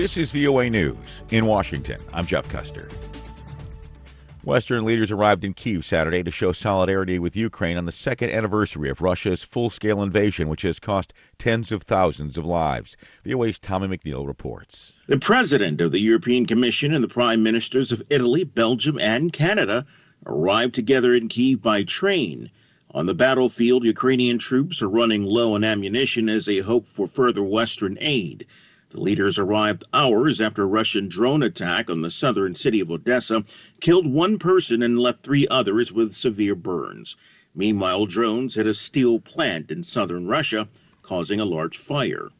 This is VOA News in Washington. I'm Jeff Custer. Western leaders arrived in Kiev Saturday to show solidarity with Ukraine on the second anniversary of Russia's full scale invasion, which has cost tens of thousands of lives. VOA's Tommy McNeil reports. The president of the European Commission and the prime ministers of Italy, Belgium, and Canada arrived together in Kiev by train. On the battlefield, Ukrainian troops are running low on ammunition as they hope for further Western aid. The leaders arrived hours after a Russian drone attack on the southern city of Odessa killed one person and left three others with severe burns. Meanwhile, drones hit a steel plant in southern Russia, causing a large fire.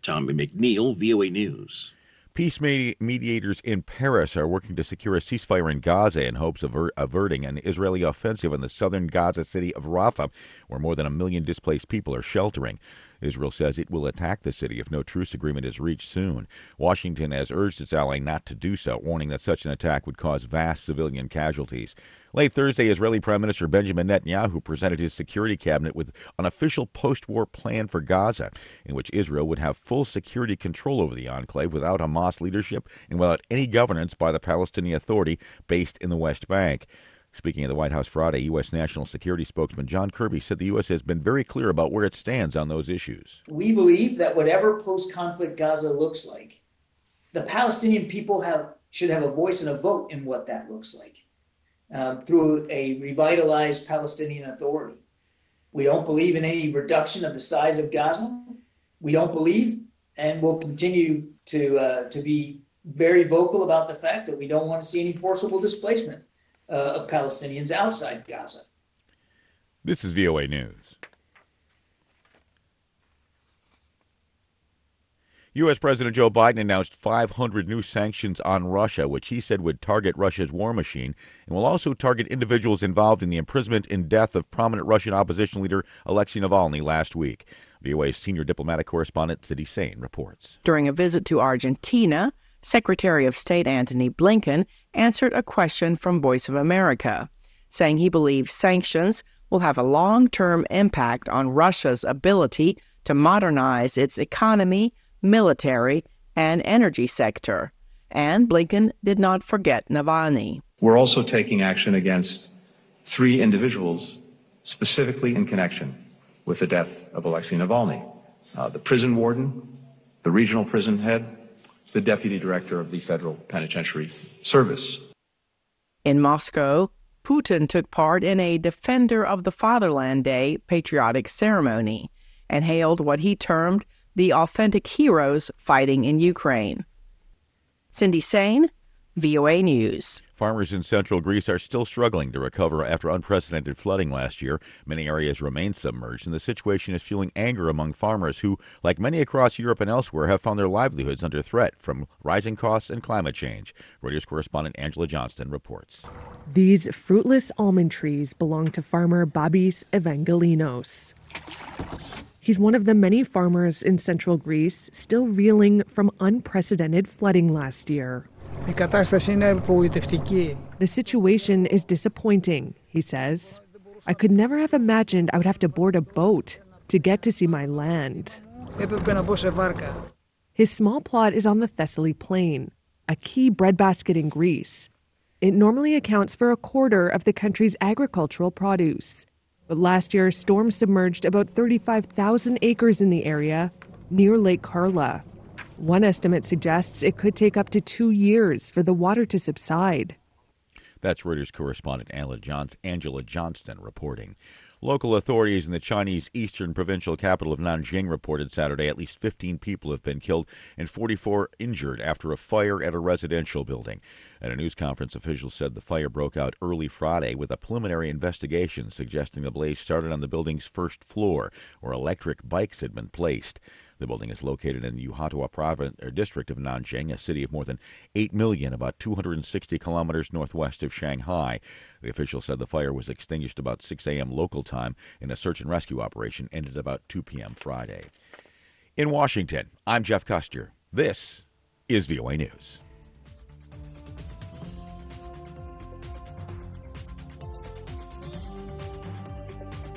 Tommy McNeil, VOA News. Peace mediators in Paris are working to secure a ceasefire in Gaza in hopes of averting an Israeli offensive in the southern Gaza city of Rafah, where more than a million displaced people are sheltering. Israel says it will attack the city if no truce agreement is reached soon. Washington has urged its ally not to do so, warning that such an attack would cause vast civilian casualties. Late Thursday, Israeli Prime Minister Benjamin Netanyahu presented his security cabinet with an official post war plan for Gaza, in which Israel would have full security control over the enclave without Hamas leadership and without any governance by the Palestinian Authority based in the West Bank. Speaking at the White House Friday, U.S. National Security spokesman John Kirby said the U.S. has been very clear about where it stands on those issues. We believe that whatever post conflict Gaza looks like, the Palestinian people have, should have a voice and a vote in what that looks like um, through a revitalized Palestinian Authority. We don't believe in any reduction of the size of Gaza. We don't believe, and will continue to uh, to be very vocal about the fact that we don't want to see any forcible displacement uh, of Palestinians outside Gaza. This is VOA News. U.S. President Joe Biden announced 500 new sanctions on Russia, which he said would target Russia's war machine and will also target individuals involved in the imprisonment and death of prominent Russian opposition leader Alexei Navalny last week. VOA's senior diplomatic correspondent Cindy Saine reports. During a visit to Argentina, Secretary of State Antony Blinken answered a question from Voice of America, saying he believes sanctions will have a long term impact on Russia's ability to modernize its economy, military, and energy sector. And Blinken did not forget Navalny. We're also taking action against three individuals specifically in connection with the death of Alexei Navalny uh, the prison warden, the regional prison head, the deputy director of the Federal Penitentiary Service. In Moscow, Putin took part in a Defender of the Fatherland Day patriotic ceremony and hailed what he termed the authentic heroes fighting in Ukraine. Cindy Saine, VOA News. Farmers in central Greece are still struggling to recover after unprecedented flooding last year. Many areas remain submerged, and the situation is fueling anger among farmers who, like many across Europe and elsewhere, have found their livelihoods under threat from rising costs and climate change. Reuters correspondent Angela Johnston reports. These fruitless almond trees belong to farmer Babis Evangelinos. He's one of the many farmers in central Greece still reeling from unprecedented flooding last year. The situation is disappointing, he says. I could never have imagined I would have to board a boat to get to see my land. His small plot is on the Thessaly Plain, a key breadbasket in Greece. It normally accounts for a quarter of the country's agricultural produce. But last year, storms submerged about 35,000 acres in the area near Lake Karla. One estimate suggests it could take up to two years for the water to subside. That's Reuters correspondent Angela Johnston reporting. Local authorities in the Chinese eastern provincial capital of Nanjing reported Saturday at least 15 people have been killed and 44 injured after a fire at a residential building. At a news conference, officials said the fire broke out early Friday with a preliminary investigation suggesting the blaze started on the building's first floor, where electric bikes had been placed. The building is located in Yuhuatai province, or uh, district of Nanjing, a city of more than 8 million, about 260 kilometers northwest of Shanghai. The official said the fire was extinguished about 6 a.m. local time, and a search and rescue operation ended about 2 p.m. Friday. In Washington, I'm Jeff Custer. This is VOA News.